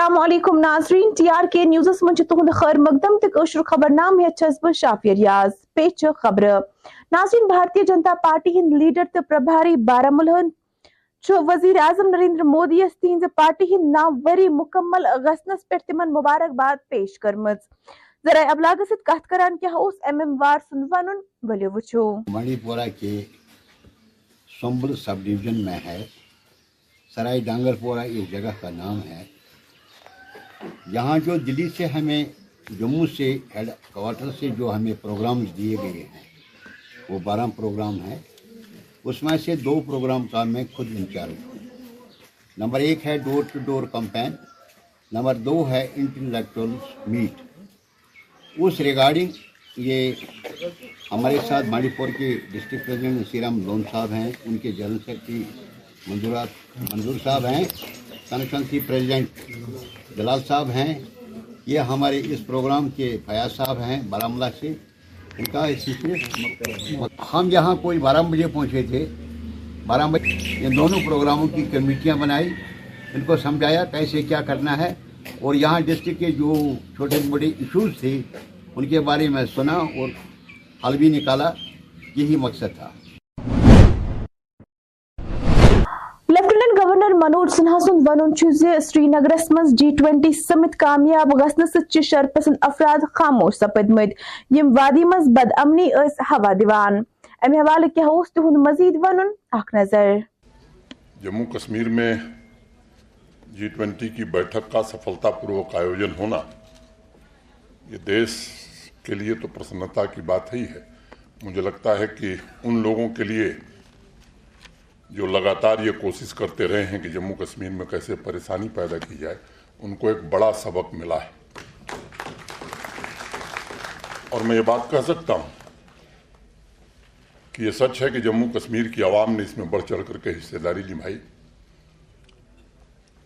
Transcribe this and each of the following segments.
السلام علیکم، ناظرین، ٹی آر کے نیوزس من تہد خیر مقدم تو خبر نام ہس بہ شافی ریاض، پیچ خبر۔ ناظرین بھارتی جنتا پارٹی ہند لیڈر تو پربھاری بارہمولہ وزیر اعظم نریندر مودی یس تہذ پارٹی ہند نو وری مکمل گھنس پہ تمن مبارکباد پیش کرم ذرائع ابلاغ ست کت کران کیا اس ایم ایم وار سن ون ولو وچھو۔ منی پورہ کے سمبل سب ڈویژن میں ہے سرائی ڈانگر پورہ اس جگہ کا نام ہے۔ یہاں جو دلی سے ہمیں، جموں سے ہیڈ کوارٹر سے جو ہمیں پروگرامز دیے گئے ہیں، وہ بارہ پروگرام ہیں، اس میں سے دو پروگرام کا میں خود انچارج ہوں۔ نمبر ایک ہے ڈور ٹو ڈور کمپین، نمبر دو ہے انٹلیکچوئل میٹ۔ اس ریگارڈنگ، یہ ہمارے ساتھ مانڈی پور کے ڈسٹرکٹ پریزیڈنٹ نصیرام لون صاحب ہیں، ان کے جنرل سیکرٹری منظورات، منظور صاحب ہیں کنسٹنسی پریزیڈنٹ۔ جلال صاحب ہیں۔ یہ ہمارے اس پروگرام کے فیاض صاحب ہیں بارہ سے۔ ان کا ہم یہاں کوئی بارہ بجے پہنچے تھے۔ بارہ بجے ان دونوں پروگراموں کی کمیٹیاں بنائی۔ ان کو سمجھایا کیسے کیا کرنا ہے۔ اور یہاں ڈسٹرکٹ کے جو چھوٹے موٹے ایشوز تھے، ان کے بارے میں سنا اور حل بھی نکالا۔ یہی مقصد تھا۔ گورنر منوج سنہا سن ون سری نگرس مز جی ٹوینٹی سمت کامیاب گھن سی شرپسند افراد خاموش سپدمت یم وادی مز بد امنی ہوا دیوان امہ حوالہ کیا اس تہد مزید ون اخ نظر۔ جموں کشمیر میں جی ٹوینٹی کی بیٹھک کا سفلتا پوروک آیوجن ہونا یہ دیش کے لیے تو پرسنتا کی بات ہی ہے۔ مجھے لگتا ہے کہ ان لوگوں کے لیے جو لگاتار یہ کوشش کرتے رہے ہیں کہ جموں کشمیر میں کیسے پریشانی پیدا کی جائے، ان کو ایک بڑا سبق ملا ہے۔ اور میں یہ بات کہہ سکتا ہوں کہ یہ سچ ہے کہ جموں کشمیر کی عوام نے اس میں بڑھ چڑھ کر کے حصے داری نبھائی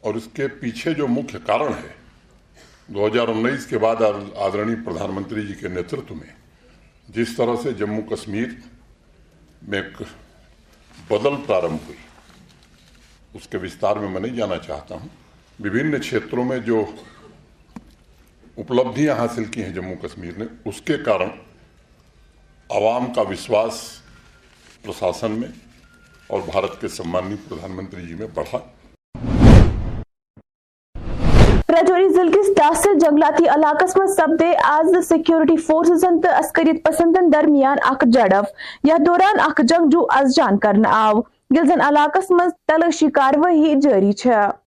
اور اس کے پیچھے جو مکھ کارن ہے، دو ہزار انیس کے بعد آدرنی پردھان منتری جی کے نیترتو میں، جس طرح سے جموں کشمیر میں ایک بدل پرارمب ہوئی۔ اس کے وستار میں میں نہیں جانا چاہتا ہوں۔ وبھن چھیتروں میں جو اپلبدیاں حاصل کی ہیں جموں کشمیر نے، اس کے کارن عوام کا وشواس پرشاسن میں اور بھارت کے سمانی پردھان منتری جی میں بڑھا۔ راجوری ضلع کس ٹاسل جنگلاتی علاقس من سپدے آز سیکورٹی فورسزن تو عسکریت پسندن درمیان اخ جڑف۔ یا دوران اخ جنگجو از جان کرنا آو۔ گلزن علاقس من تلاشی کاروائی جاری چھ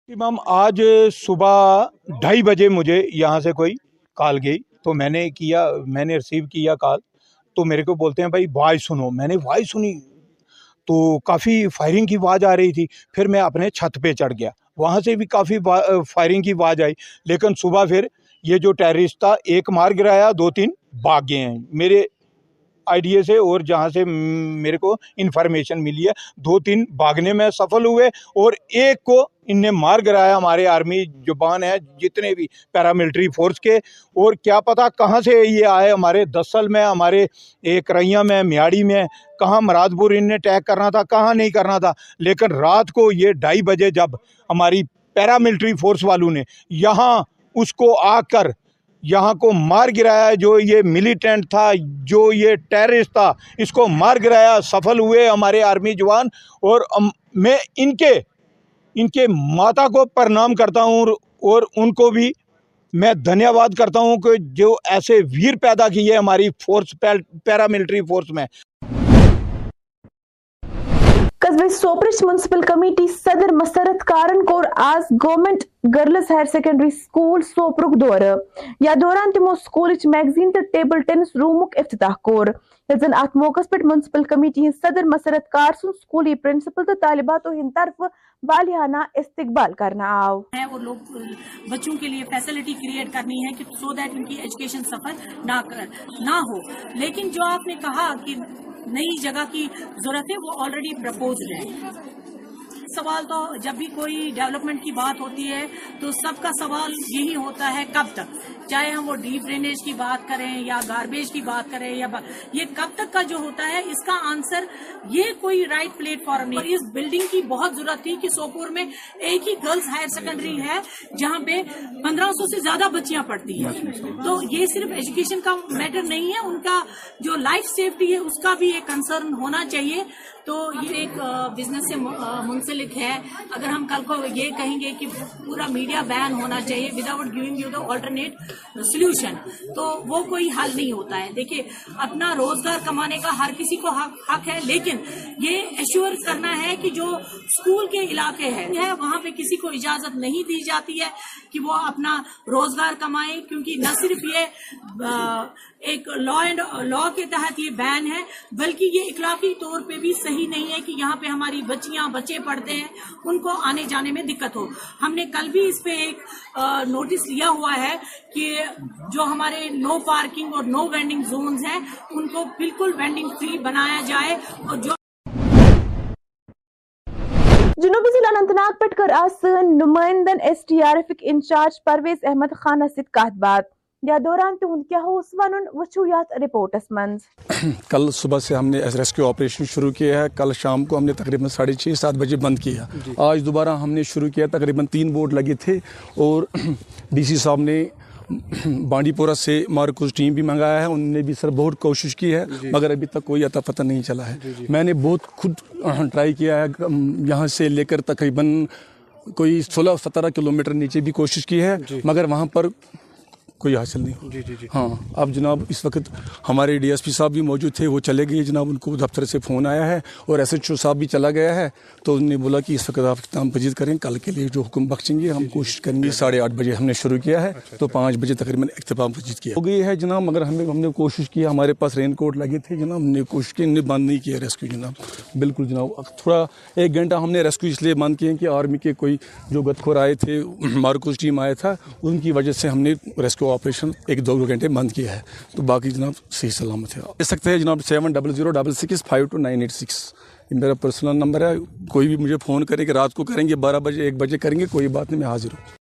امام، آج صبح ڈھائی بجے مجھے یہاں سے کوئی کال گئی۔ تو میں نے کیا، میں نے ریسیو کیا کال۔ تو میرے کو بولتے ہیں، بھائی وائس سنو۔ میں نے وائس سنی۔ تو کافی فائرنگ کی آواز آ رہی تھی۔ پھر میں اپنے چھت پہ چڑھ گیا۔ وہاں سے بھی کافی فائرنگ کی آواز آئی۔ لیکن صبح پھر یہ جو ٹیررسٹ تھا، ایک مار گرایا، دو تین بھاگ گئے ہیں۔ میرے آئیڈیا سے اور جہاں سے میرے کو انفارمیشن ملی ہے، دو تین بھاگنے میں سفل ہوئے اور ایک کو ان نے مار گرایا ہمارے آرمی جوبان ہے جتنے بھی پیراملٹری فورس کے۔ اور کیا پتا کہاں سے یہ آئے ہمارے دسل میں، ہمارے ایک میں، میاڑی میں۔ کہاں مراد پور ان نے ٹیک کرنا تھا، کہاں نہیں کرنا تھا۔ لیکن رات کو یہ ڈھائی بجے جب ہماری پیراملٹری فورس والوں نے یہاں اس کو آ کر یہاں کو مار گرایا، جو یہ ملیٹنٹ تھا، جو یہ ٹیررسٹ تھا، اس کو مار گرایا، سفل ہوئے ہمارے آرمی جوان۔ اور میں ان کے ان کے ماتا کو پرنام کرتا ہوں اور ان کو بھی میں دھنیہ واد کرتا ہوں کہ جو ایسے ویر پیدا کیے ہماری فورس پیراملٹری فورس میں۔ قصبے سوپرچ منسپل کمیٹی صدر مسرت کارن کو آز government girls higher secondary school سوپرک دور یا دوران تمو سکولچ میگزین تو ٹیبل ٹینس رومک افتتاح کور یزن ات موقع پہ منسپل کمیٹی ہند صدر مسرت کار سن سکولی پرنسپل تو طالباتوں ہند طرف والیانہ استقبال کرنا آو ہے وہ لوگ بچوں کے لیے فیسلٹی کریٹ کرنی ہے کہ سو دیٹ ان کی ایجوکیشن سفر نہ نہ ہو لیکن جو آپ نے کہا کہ نئی جگہ کی ضرورت ہے وہ آلریڈی پرپوز ہے سوال تو جب بھی کوئی ڈیولپمنٹ کی بات ہوتی ہے تو سب کا سوال یہی ہوتا ہے کب تک؟ چاہے ہم وہ ڈیپ ڈرینیج کی بات کریں یا گاربیج کی بات کریں یا با... یہ کب تک کا جو ہوتا ہے اس کا آنسر یہ کوئی رائٹ پلیٹ فارم نہیں اس بلڈنگ کی بہت ضرورت تھی کہ سوپور میں ایک ہی گرلز ہائر سیکنڈری ہے جہاں پہ پندرہ سو سے زیادہ بچیاں پڑھتی ہیں۔ تو یہ صرف ایجوکیشن کا میٹر نہیں ہے، ان کا جو لائف سیفٹی ہے اس کا بھی ایک کنسرن ہونا چاہیے۔ تو یہ ایک بزنس سے منسلک ہے۔ اگر ہم کل کو یہ کہیں گے کہ پورا میڈیا بین ہونا چاہیے without giving you the alternate solution تو وہ کوئی حل نہیں ہوتا ہے۔ دیکھیے، اپنا روزگار کمانے کا ہر کسی کو حق ہے، لیکن یہ ایشور کرنا ہے کہ جو اسکول کے علاقے ہے، وہاں پہ کسی کو اجازت نہیں دی جاتی ہے کہ وہ اپنا روزگار کمائیں کیونکہ نہ صرف یہ ایک لا اینڈ لا کے تحت یہ بین ہے، بلکہ یہ اخلاقی طور پہ بھی صحیح ہی نہیں ہے کہ یہاں پہ ہماری بچیاں، بچے پڑھتے ہیں، ان کو آنے جانے میں دقت ہو۔ ہم نے کل بھی اس پہ ایک نوٹس لیا ہوا ہے کہ جو ہمارے نو پارکنگ اور نو وینڈنگ زونز ہیں، ان کو بالکل وینڈنگ فری بنایا جائے اور جو جنوبی ضلع انتناگ پٹکر آسن نمائندن S T R F incharge Parvez Ahmad خانہ سے بات یادوران تہد کیا اس ون وچو یت رپورٹس من کل صبح سے ہم نے ریسکیو آپریشن شروع کیا ہے۔ کل شام کو ہم نے تقریباً ساڑھے چھ سات بجے بند کیا۔ جی۔ آج دوبارہ ہم نے شروع کیا تقریباً تین بورڈ لگے تھے۔ اور ڈی سی صاحب نے بانڈی پورہ سے مارکوز ٹیم بھی منگایا ہے۔ انہوں نے بھی سر بہت کوشش کی ہے جی۔ مگر ابھی تک کوئی عطا پتہ نہیں چلا ہے۔ جی، میں نے بہت خود ٹرائی کیا ہے۔ یہاں سے لے کر تقریباً کوئی سولہ سترہ کلومیٹر نیچے بھی کوشش کی ہے۔ مگر وہاں پر کوئی حاصل نہیں جی جی جی۔ ہاں اب جناب اس وقت ہمارے ڈی ایس پی صاحب بھی موجود تھے وہ چلے گئے۔ جناب ان کو دفتر سے فون آیا ہے اور ایس ایچ او صاحب بھی چلا گیا ہے۔ تو انہوں نے بولا کہ اس وقت آپ اختتام پذیر کریں کل کے لیے جو حکم بخشیں گے ہم جی، جی، جی۔ کوشش کریں گے۔ ساڑھے آٹھ بجے ہم نے شروع کیا ہے اچھا، تو اچھا۔ پانچ بجے تقریباً اختتام پذیر کیا۔ ہو گئی ہے جناب مگر ہمیں ہم نے کوشش کی ہمارے پاس رین کوٹ لگے تھے جناب ہم نے کوشش کی نے بند نہیں کیا ریسکیو جناب۔ بالکل جناب تھوڑا ایک گھنٹہ ہم نے ریسکیو اس لیے بند کیے کہ آرمی کے کوئی جو گتخور آئے تھے مارکوز ٹیم آیا تھا ان کی وجہ سے ہم نے ریسکیو آپریشن ایک دو گھنٹے بند کیا ہے۔ تو باقی جناب صحیح سلامت ہے۔ اس سکتے ہیں جناب seven double zero double six five two nine eight six یہ میرا پرسنل نمبر ہے۔ کوئی بھی مجھے فون کرے کہ رات کو کریں گے، بارہ بجے، ایک بجے کریں گے، کوئی بات نہیں، میں حاضر ہوں۔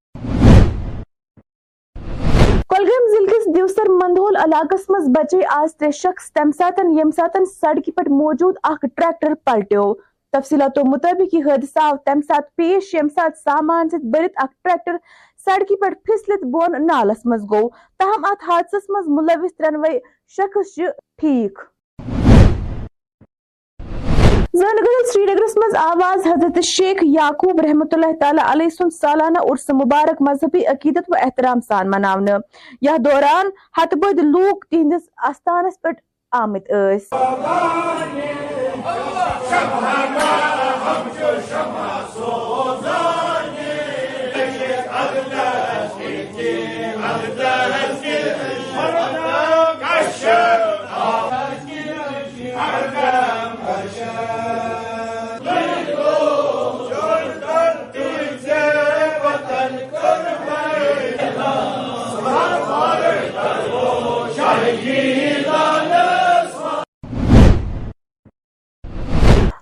کلگم ضلع دیوسر مندول علاقس مز بچے آج تر شخص تم سات یم سات سڑکی پر موجود اخ ٹریکٹر پلٹو تفصیلاتو مطابق یہ حادثہ آو تم سات پیش یم سات سامان ست برت اخ ٹریکٹر سڑکی پٹ پھسلت بون نالس مز گو تاہم ات حادثس مز ملوث ترنوے شخص ٹھیک۔ زنگل سری نگرس مز آواز حضرت شیخ یعقوب رحمت اللہ تعالی علیہ سن سالانہ عرص مبارک مذہبی عقیدت و احترام سان مناونہ۔ یا دوران ہت بد لوک تہندس آستانس پہ آمت اس شمع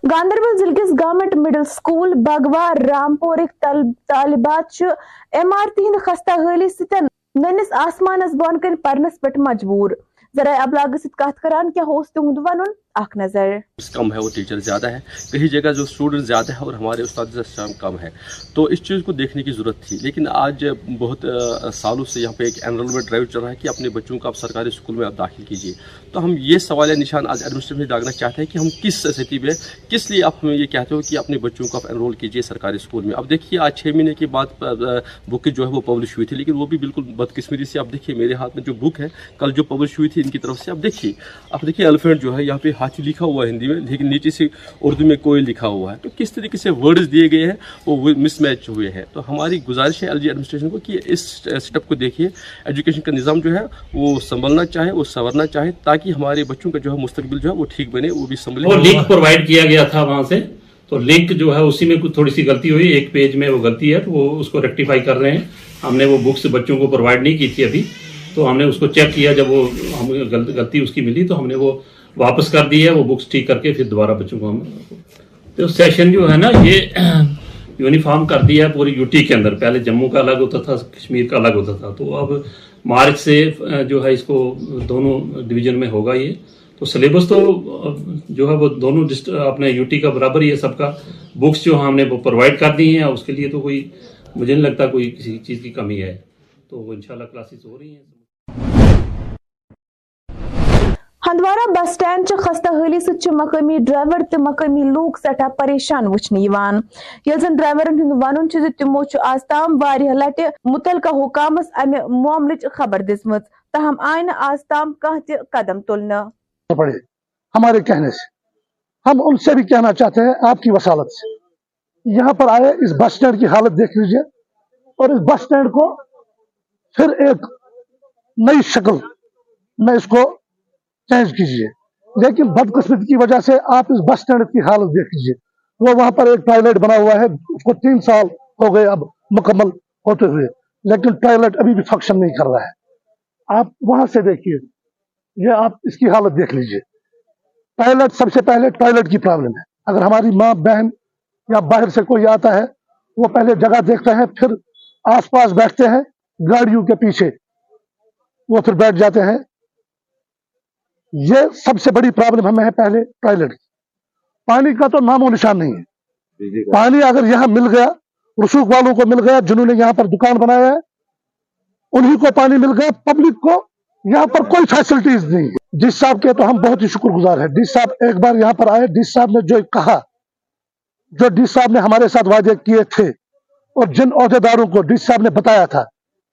گاندربل ضلع کس گورمنٹ مڈل سکول بگوا رامپورک طالبات ایم آر تی ہند خستہ حالی ستن ننس آسمانس بون کن پرنس پہ مجبور۔ ذرائع ابلاغ ست کران کیا ہوس تہد ون آنکھ نظر۔ کم ہے، وہ ٹیچر زیادہ ہے۔ کہیں جگہ جو اسٹوڈنٹ زیادہ ہے اور ہمارے استاد شام کم ہے۔ تو اس چیز کو دیکھنے کی ضرورت تھی۔ لیکن آج بہت سالوں سے یہاں پہ ایک انرولمنٹ ڈرائیو چل رہا ہے کہ اپنے بچوں کو آپ سرکاری اسکول میں آپ داخل کیجیے۔ تو ہم یہ سوال ہے نشان آج ایڈمنسٹریشن میں ڈالنا چاہتے ہیں کہ ہم کس استھتی میں کس لیے آپ ہمیں یہ کہتے ہو کہ اپنے بچوں کو آپ انرول کیجیے سرکاری اسکول میں۔ اب دیکھیے، آج چھ مہینے کے بعد بک جو ہے وہ پبلش ہوئی تھی۔ لیکن وہ بھی بالکل بدقسمتی سے آپ دیکھیے میرے ہاتھ میں جو بک ہے، کل جو پبلش ہوئی تھی ان کی طرف سے آپ دیکھیے۔ آپ دیکھیے ایلیفینٹ جو ہے یہاں پہ ہاتھی لکھا ہوا ہے ہندی میں، لیکن نیچے سے اردو میں کوئی لکھا ہوا ہے۔ تو کس طریقے سے ورڈز دیے گئے ہیں، وہ مس میچ ہوئے ہیں۔ تو ہماری گزارش ہے ایل جی ایڈمنسٹریشن کو کہ اس سٹیپ کو دیکھیے۔ ایجوکیشن کا نظام جو ہے، وہ سنبھلنا چاہے، وہ سنورنا چاہے، تاکہ ہمارے بچوں کا جو ہے مستقبل جو ہے، وہ ٹھیک بنے، وہ بھی سنبھلے۔ لنک پرووائڈ کیا گیا تھا وہاں سے۔ تو لنک جو ہے، اسی میں کچھ تھوڑی سی غلطی ہوئی۔ ایک پیج میں وہ غلطی ہے تو وہ اس کو ریکٹیفائی کر رہے ہیں۔ ہم نے وہ بکس بچوں کو پرووائڈ نہیں کی تھی ابھی۔ تو ہم نے اس کو چیک کیا، جب وہ ہم غلطی اس کی ملی، تو ہم نے وہ واپس کر دی ہے، وہ بکس ٹھیک کر کے پھر دوبارہ بچوں کو ہم تو سیشن جو ہے نا، یہ یونیفارم کر دی ہے پوری یوٹی کے اندر۔ پہلے جموں کا الگ ہوتا تھا، کشمیر کا الگ ہوتا تھا۔ تو اب مارچ سے جو ہے اس کو دونوں ڈویژن میں ہوگا یہ۔ تو سلیبس تو جو ہے وہ دونوں اپنے یوٹی کا برابر ہی ہے سب کا۔ بکس جو ہم نے وہ پرووائڈ کر دی ہیں۔ اور اس کے لیے تو کوئی، مجھے نہیں لگتا کوئی کسی چیز کی کمی ہے۔ تو انشاءاللہ کلاسز ہو رہی ہیں۔ ہندوارا بس سٹینڈ چہ خستہ حالی ست مقامی ڈرائیور تو مقامی لوگ سٹھا پریشان وچھنے یوان۔ یل زن ڈرائیورن ہند ونن چھ تمو چھ آز تام واریاہ لٹہ متعلقہ حکامس امہ معاملچ خبر دژمٕژ تاہم آئی نہ آز تام کانٛہہ قدم تلنہٕ ہمارے کہنے سے۔ ہم ان سے بھی کہنا چاہتے ہیں، آپ کی وسالت سے۔ یہاں پر آئے، اس بس سٹینڈ کی حالت دیکھ لیجیے۔ اور اس بس سٹینڈ کو پھر ایک نئی شکل میں اس کو چینج کیجیے لیکن بدقسمتی کی وجہ سے آپ اس بس اسٹینڈ کی حالت دیکھ لیجیے وہ وہاں پر ایک ٹوائلٹ بنا ہوا ہے، اس کو تین سال ہو گئے اب مکمل ہوتے ہوئے۔ لیکن ٹوائلٹ ابھی بھی فنکشن نہیں کر رہا ہے۔ آپ وہاں سے دیکھیے۔ یہ آپ اس کی حالت دیکھ لیجیے ٹوائلٹ سب سے پہلے ٹوائلٹ کی پرابلم ہے۔ اگر ہماری ماں، بہن یا باہر سے کوئی آتا ہے، وہ پہلے جگہ دیکھتے ہیں، پھر آس پاس بیٹھتے ہیں، گاڑیوں کے پیچھے۔ وہ پھر بیٹھ جاتے ہیں۔ یہ سب سے بڑی پرابلم ہمیں ہے پہلے ٹوائلٹ پانی کا تو نام و نشان نہیں ہے۔ جی، جی، جی۔ پانی اگر یہاں مل گیا رسوخ والوں کو مل گیا جنہوں نے یہاں پر دکان بنایا ہے انہی کو پانی مل گیا پبلک کو یہاں پر کوئی فیسلٹیز نہیں ہے۔ ڈی صاحب کے تو ہم بہت ہی شکر گزار ہیں۔ ڈی صاحب ایک بار یہاں پر آئے ڈی صاحب نے جو کہا جو ڈی صاحب نے ہمارے ساتھ وعدے کیے تھے اور جن عہدیداروں کو ڈی صاحب نے بتایا تھا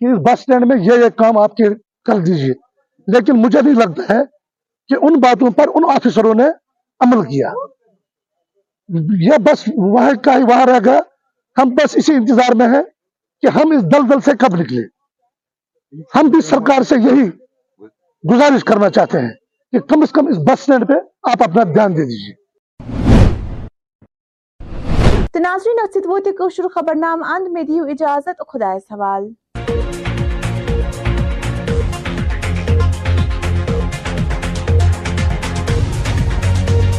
کہ اس بس اسٹینڈ میں یہ یہ کام آپ کے کر دیجیے۔ لیکن مجھے نہیں لگتا ہے کہ ان باتوں پر ان آفیسروں نے عمل کیا۔ یہ بس وہاں کا ہی وہاں رہ گیا ہم بس اسی انتظار میں ہیں کہ ہم اس دلدل سے کب نکلے ہم بھی سرکار سے یہی گزارش کرنا چاہتے ہیں کہ کم از کم اس بس اسٹینڈ پہ آپ اپنا دھیان دے دیجیے تناظرین اسید وہ تہِ کٲشُر خبرنامہٕ اند مےٚ دیو اجازت خۄدایَس حوالہٕ۔